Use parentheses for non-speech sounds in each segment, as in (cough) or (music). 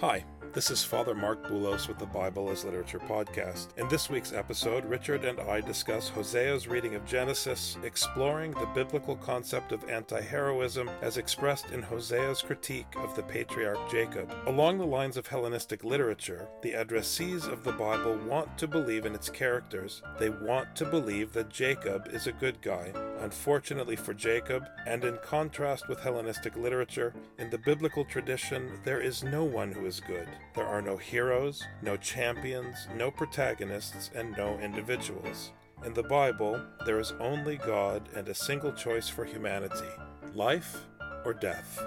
Hi, this is Father Marc Boulos with the Bible as Literature podcast. In this week's episode, Richard and I discuss Hosea's reading of Genesis, exploring the biblical concept of anti heroism as expressed in Hosea's critique of the patriarch Jacob. Along the lines of Hellenistic literature, the addressees of the Bible want to believe in its characters. They want to believe that Jacob is a good guy. Unfortunately for Jacob, and in contrast with Hellenistic literature, in the biblical tradition, there is no one who is good. There are no heroes, no champions, no protagonists, and no individuals. In the Bible, there is only God and a single choice for humanity life or death.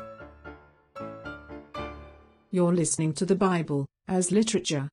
You're listening to the Bible as literature.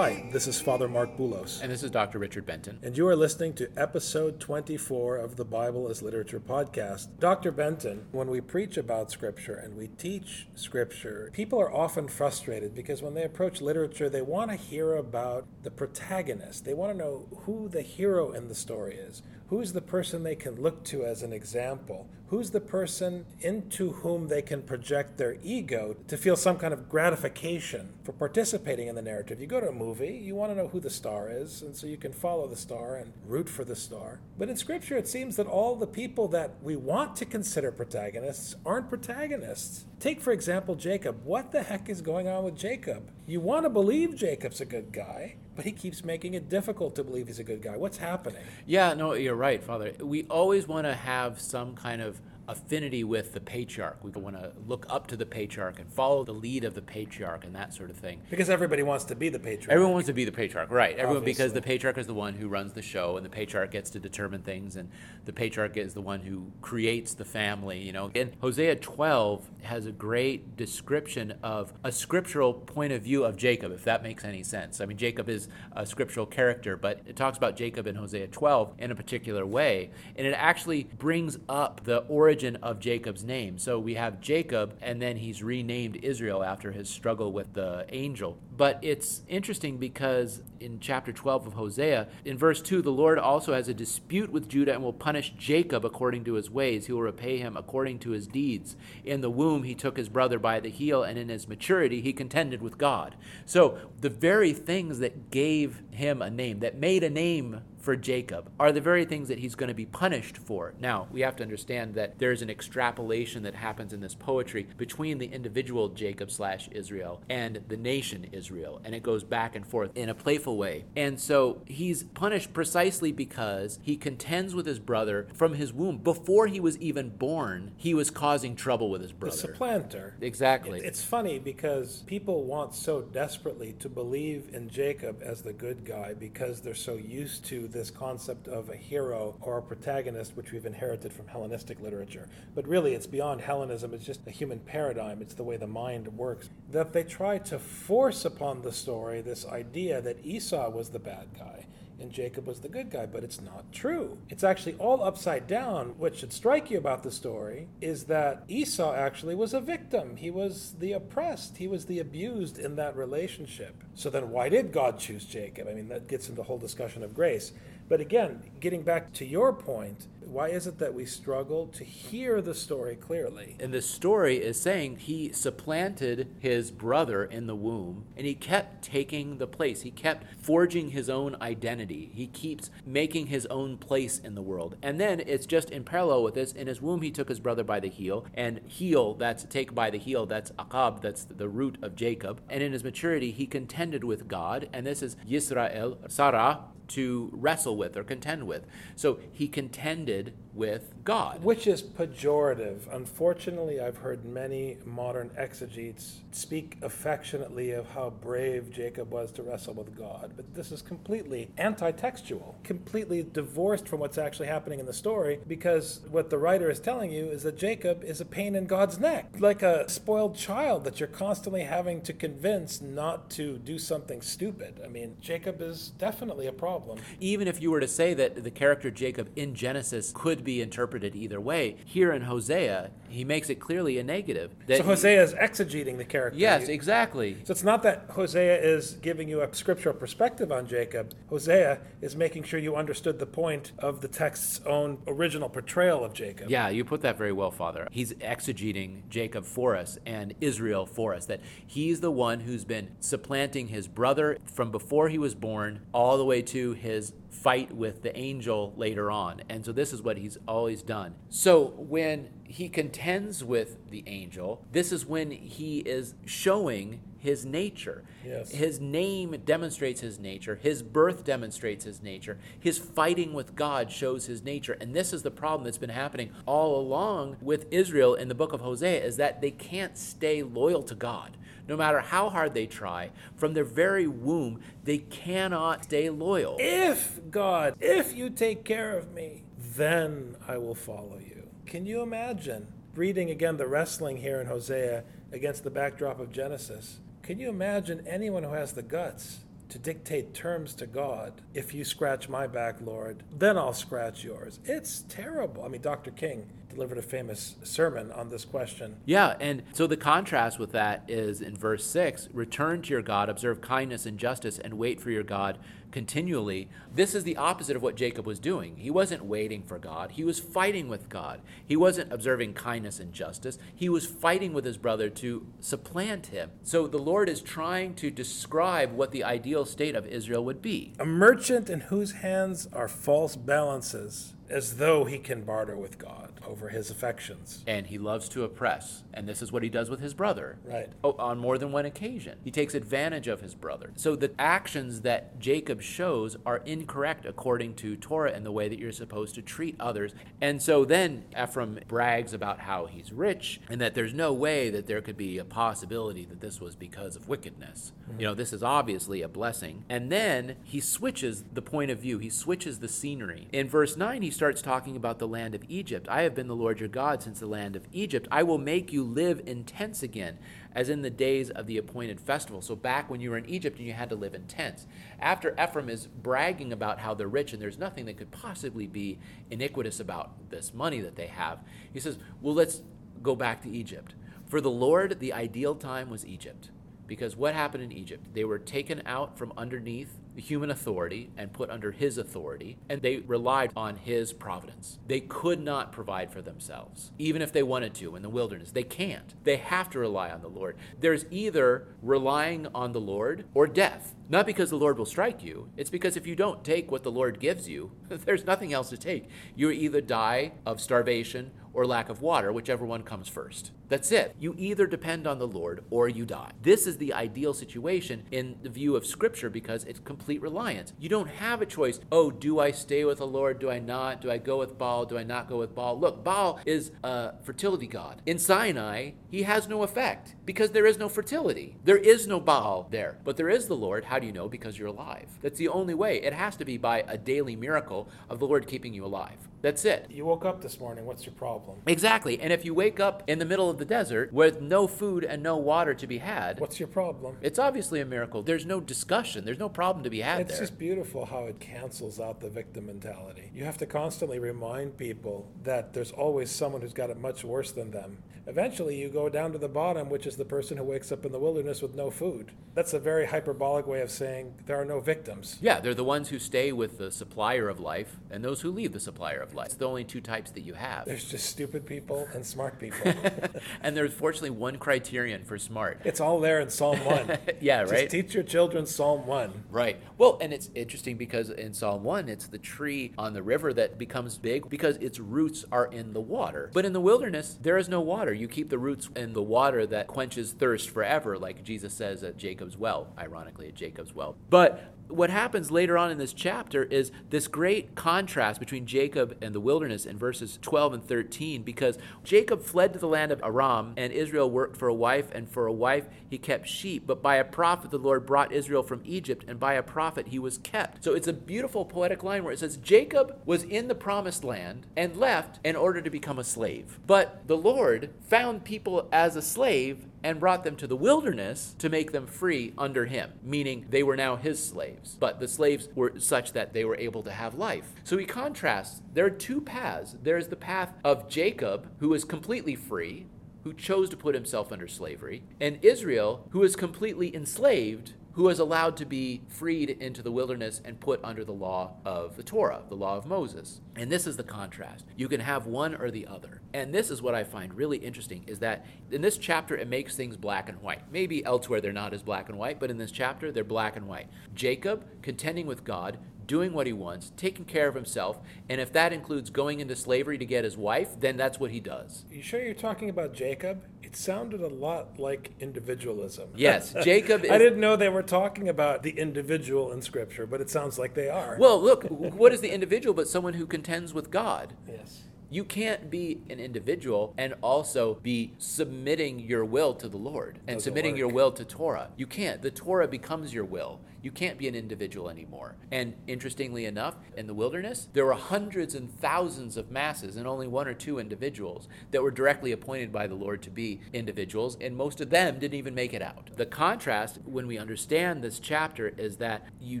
This is Father Marc Boulos. And this is Dr. Richard Benton. And you are listening to episode 24 of the Bible as Literature podcast. Dr. Benton, when we preach about Scripture and we teach Scripture, people are often frustrated because when they approach literature, they want to hear about the protagonist. They want to know who the hero in the story is. Who's the person they can look to as an example? Who's the person into whom they can project their ego to feel some kind of gratification for participating in the narrative? You go to a movie, you want to know who the star is, and so you can follow the star and root for the star. But in Scripture, it seems that all the people that we want to consider protagonists aren't protagonists. Take, for example, Jacob. What the heck is going on with Jacob? You want to believe Jacob's a good guy, but he keeps making it difficult to believe he's a good guy. What's happening? Yeah, no, you're right, Father. We always want to have some kind of affinity with the patriarch. We want to look up to the patriarch and follow the lead of the patriarch and that sort of thing. Because everybody wants to be the patriarch. Everyone wants to be the patriarch, right? Everyone Obviously. because the patriarch is the one who runs the show and the patriarch gets to determine things and the patriarch is the one who creates the family, you know. And Hosea 12 has a great description of a scriptural point of view of Jacob, if that makes any sense. I mean, Jacob is a scriptural character, but it talks about Jacob in Hosea 12 in a particular way, and it actually brings up the origin of Jacob's name. So we have Jacob, and then he's renamed Israel after his struggle with the angel. But it's interesting because in chapter 12 of Hosea, in verse 2, the Lord also has a dispute with Judah and will punish Jacob according to his ways. He will repay him according to his deeds. In the womb, he took his brother by the heel, and in his maturity, he contended with God. So the very things that gave him a name, that made a name for Jacob are the very things that he's going to be punished for. Now, we have to understand that there's an extrapolation that happens in this poetry between the individual Jacob slash Israel and the nation Israel, and it goes back and forth in a playful way. And so he's punished precisely because he contends with his brother from his womb. Before he was even born, he was causing trouble with his brother. The supplanter. Exactly. It's funny because people want so desperately to believe in Jacob as the good guy because they're so used to this concept of a hero or a protagonist, which we've inherited from Hellenistic literature. But really, it's beyond Hellenism, it's just a human paradigm, it's the way the mind works. That they try to force upon the story this idea that Esau was the bad guy and Jacob was the good guy, but it's not true. It's actually all upside down. What should strike you about the story is that Esau actually was a victim. He was the oppressed, he was the abused in that relationship. So then, why did God choose Jacob? I mean, that gets into the whole discussion of grace. But again, getting back to your point, why is it that we struggle to hear the story clearly? And the story is saying he supplanted his brother in the womb and he kept taking the place. He kept forging his own identity. He keeps making his own place in the world. And then it's just in parallel with this in his womb, he took his brother by the heel. And heel, that's take by the heel, that's Akab, that's the root of Jacob. And in his maturity, he contended with God. And this is Yisrael, Sarah, to wrestle with or contend with. So he contended with God. Which is pejorative. Unfortunately, I've heard many modern exegetes speak affectionately of how brave Jacob was to wrestle with God, but this is completely anti textual, completely divorced from what's actually happening in the story, because what the writer is telling you is that Jacob is a pain in God's neck, like a spoiled child that you're constantly having to convince not to do something stupid. I mean, Jacob is definitely a problem. Even if you were to say that the character Jacob in Genesis could be interpreted either way, here in Hosea, he makes it clearly a negative. So Hosea is exegeting the character. Yes, exactly. So it's not that Hosea is giving you a scriptural perspective on Jacob. Hosea is making sure you understood the point of the text's own original portrayal of Jacob. Yeah, you put that very well, Father. He's exegeting Jacob for us and Israel for us, that he's the one who's been supplanting his brother from before he was born all the way to his fight with the angel later on. And so this is what he's always done. So when he contends with the angel, this is when he is showing his nature. Yes. His name demonstrates his nature. His birth demonstrates his nature. His fighting with God shows his nature. And this is the problem that's been happening all along with Israel in the book of Hosea is that they can't stay loyal to God. No matter how hard they try, from their very womb, they cannot stay loyal. If God, if you take care of me, then I will follow you. Can you imagine reading again the wrestling here in Hosea against the backdrop of Genesis? Can you imagine anyone who has the guts to dictate terms to God? If you scratch my back, Lord, then I'll scratch yours. It's terrible. I mean, Dr. King delivered a famous sermon on this question. Yeah, and so the contrast with that is in verse 6 return to your God, observe kindness and justice, and wait for your God continually. This is the opposite of what Jacob was doing. He wasn't waiting for God, he was fighting with God. He wasn't observing kindness and justice, he was fighting with his brother to supplant him. So the Lord is trying to describe what the ideal state of Israel would be. A merchant in whose hands are false balances, as though he can barter with God over his affections. And he loves to oppress. And this is what he does with his brother. Right. Oh, on more than one occasion. He takes advantage of his brother. So the actions that Jacob shows are incorrect according to Torah and the way that you're supposed to treat others. And so then Ephraim brags about how he's rich and that there's no way that there could be a possibility that this was because of wickedness. You know, this is obviously a blessing. And then he switches the point of view, he switches the scenery. In verse 9, he starts talking about the land of Egypt. I have been the Lord your God since the land of Egypt. I will make you live in tents again, as in the days of the appointed festival. So back when you were in Egypt and you had to live in tents. After Ephraim is bragging about how they're rich and there's nothing that could possibly be iniquitous about this money that they have, he says, Well, let's go back to Egypt. For the Lord, the ideal time was Egypt. Because what happened in Egypt? They were taken out from underneath human authority and put under his authority, and they relied on his providence. They could not provide for themselves, even if they wanted to in the wilderness. They can't. They have to rely on the Lord. There's either relying on the Lord or death. Not because the Lord will strike you, it's because if you don't take what the Lord gives you, (laughs) there's nothing else to take. You either die of starvation or lack of water, whichever one comes first. That's it. You either depend on the Lord or you die. This is the ideal situation in the view of Scripture because it's complete reliance. You don't have a choice. Oh, do I stay with the Lord? Do I not? Do I go with Baal? Do I not go with Baal? Look, Baal is a fertility god. In Sinai, he has no effect because there is no fertility. There is no Baal there, but there is the Lord. How do you know? Because you're alive. That's the only way. It has to be by a daily miracle of the Lord keeping you alive. That's it. You woke up this morning, what's your problem? Exactly. And if you wake up in the middle of the desert with no food and no water to be had, What's your problem? it's obviously a miracle. There's no discussion. There's no problem to be had there. It's there. just beautiful how it cancels out the victim mentality. You have to constantly remind people that there's always someone who's got it much worse than them. Eventually, you go down to the bottom, which is the person who wakes up in the wilderness with no food. That's a very hyperbolic way of saying there are no victims. Yeah, they're the ones who stay with the supplier of life and those who leave the supplier of life. It's the only two types that you have. There's just stupid people and smart people. (laughs) and there's fortunately one criterion for smart. it's all there in Psalm 1. (laughs) Yeah, Just right? teach your children Psalm 1. Right. Well, and it's interesting because in Psalm 1, it's the tree on the river that becomes big because its roots are in the water. But in the wilderness, there is no water. You keep the roots in the water that quenches thirst forever, like Jesus says at Jacob's well, ironically, at Jacob's well. But what happens later on in this chapter is this great contrast between Jacob and the wilderness in verses 12 and 13 because Jacob fled to the land of Aram, and Israel worked for a wife, and for a wife he kept sheep. But by a prophet the Lord brought Israel from Egypt, and by a prophet he was kept. So it's a beautiful poetic line where it says Jacob was in the promised land and left in order to become a slave. But the Lord found people as a slave and brought them to the wilderness to make them free under him, meaning they were now his slaves. But the slaves were such that they were able to have life. So he contrasts there are two paths. There's the path of Jacob, who is completely free, who chose to put himself under slavery, and Israel, who is completely enslaved who was allowed to be freed into the wilderness and put under the law of the Torah, the law of Moses. And this is the contrast. You can have one or the other. And this is what I find really interesting is that in this chapter it makes things black and white. Maybe elsewhere they're not as black and white, but in this chapter they're black and white. Jacob contending with God, doing what he wants, taking care of himself, and if that includes going into slavery to get his wife, then that's what he does. You sure you're talking about Jacob? It sounded a lot like individualism. Yes, (laughs) Jacob. Is, I didn't know they were talking about the individual in Scripture, but it sounds like they are. Well, look, what is the individual but someone who contends with God? yes. You can't be an individual and also be submitting your will to the Lord and Doesn't submitting work. your will to Torah. You can't. The Torah becomes your will. You can't be an individual anymore. And interestingly enough, in the wilderness, there were hundreds and thousands of masses and only one or two individuals that were directly appointed by the Lord to be individuals, and most of them didn't even make it out. The contrast, when we understand this chapter, is that you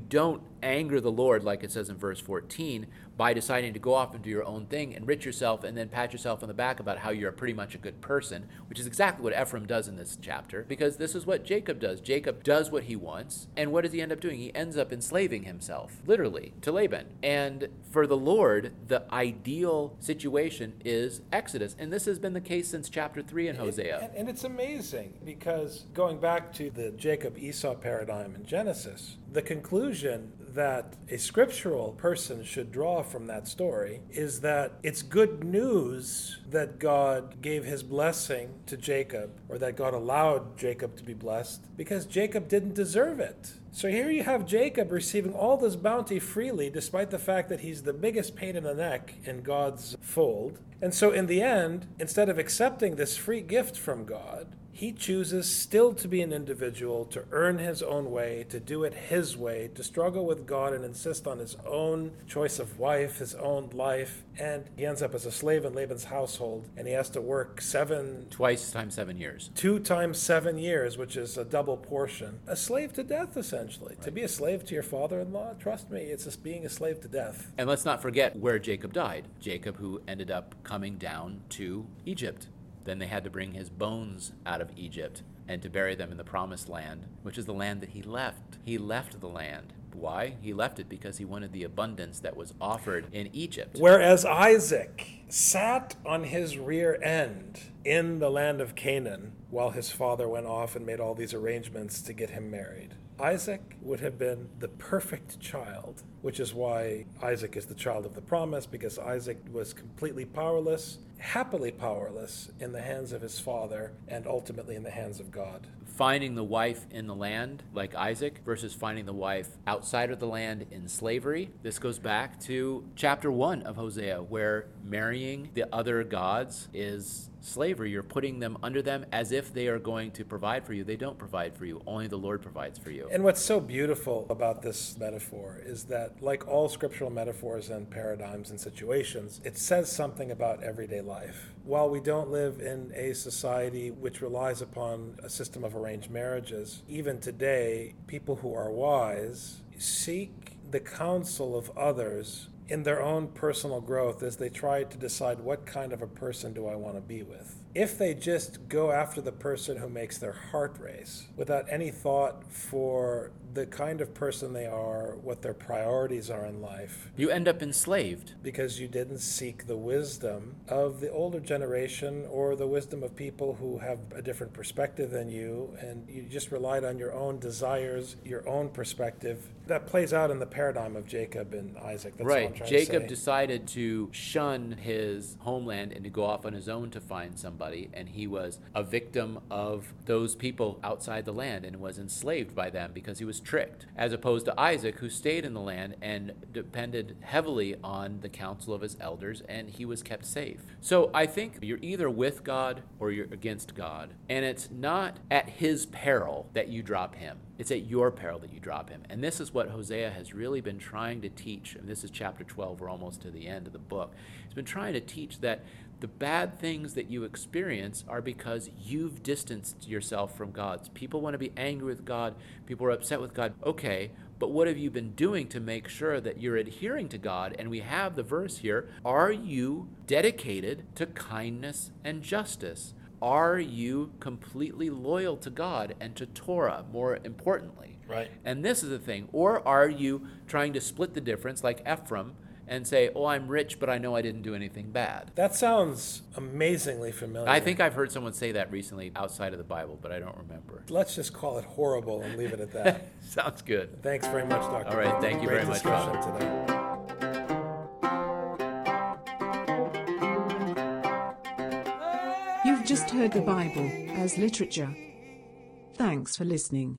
don't anger the Lord, like it says in verse 14, by deciding to go off and do your own thing, enrich yourself, and then pat yourself on the back about how you're pretty much a good person, which is exactly what Ephraim does in this chapter, because this is what Jacob does. Jacob does what he wants, and what does he end up doing? He ends up enslaving himself, literally, to Laban. And for the Lord, the ideal situation is Exodus, and this has been the case since chapter 3 in Hosea. And, and it's amazing because going back to the Jacob Esau paradigm in Genesis, the conclusion that a scriptural person should draw from that story is that it's good news that God gave his blessing to Jacob, or that God allowed Jacob to be blessed, because Jacob didn't deserve it. So here you have Jacob receiving all this bounty freely, despite the fact that he's the biggest pain in the neck in God's fold. And so in the end, instead of accepting this free gift from God, he chooses still to be an individual, to earn his own way, to do it his way, to struggle with God and insist on his own choice of wife, his own life. And he ends up as a slave in Laban's household, and he has to work seven, Twice times seven years. two times seven years, which is a double portion. A slave to death, essentially. To be a slave to your father in law, trust me, it's just being a slave to death. And let's not forget where Jacob died. Jacob, who ended up coming down to Egypt. Then they had to bring his bones out of Egypt and to bury them in the promised land, which is the land that he left. He left the land. Why? He left it because he wanted the abundance that was offered in Egypt. Whereas Isaac sat on his rear end in the land of Canaan while his father went off and made all these arrangements to get him married. Isaac would have been the perfect child, which is why Isaac is the child of the promise, because Isaac was completely powerless, happily powerless in the hands of his father, and ultimately in the hands of God. Finding the wife in the land, like Isaac, versus finding the wife outside of the land in slavery. This goes back to chapter 1 of Hosea, where marrying the other gods is slavery. You're putting them under them as if they are going to provide for you. They don't provide for you, only the Lord provides for you. And what's so beautiful about this metaphor is that, like all scriptural metaphors and paradigms and situations, it says something about everyday life. While we don't live in a society which relies upon a system of arranged marriages, even today, people who are wise seek the counsel of others in their own personal growth as they try to decide what kind of a person do I want to be with. If they just go after the person who makes their heart race without any thought for the kind of person they are, what their priorities are in life, You end up enslaved. because you didn't seek the wisdom of the older generation or the wisdom of people who have a different perspective than you, and you just relied on your own desires, your own perspective. That plays out in the paradigm of Jacob and Isaac. That's right. trying Jacob to say. decided to shun his homeland and to go off on his own to find somebody, and he was a victim of those people outside the land and was enslaved by them because he was tricked, as opposed to Isaac, who stayed in the land and depended heavily on the counsel of his elders, and he was kept safe. So I think you're either with God or you're against God. And it's not at his peril that you drop him. It's at your peril that you drop him. And this is what Hosea has really been trying to teach. And this is chapter 12. We're almost to the end of the book. He's been trying to teach that the bad things that you experience are because you've distanced yourself from God. People want to be angry with God, people are upset with God. Okay, but what have you been doing to make sure that you're adhering to God? And we have the verse here Are you dedicated to kindness and justice? Are you completely loyal to God and to Torah, more importantly? Right. And this is the thing. Or are you trying to split the difference like Ephraim? And say, "Oh, I'm rich, but I know I didn't do anything bad." That sounds amazingly familiar. I think I've heard someone say that recently outside of the Bible, but I don't remember. Let's just call it horrible and leave it at that. (laughs) Sounds good. Thanks very much, Dr. All right, thank you Great very much, discussion Rob. today. You've just heard the Bible as literature. Thanks for listening.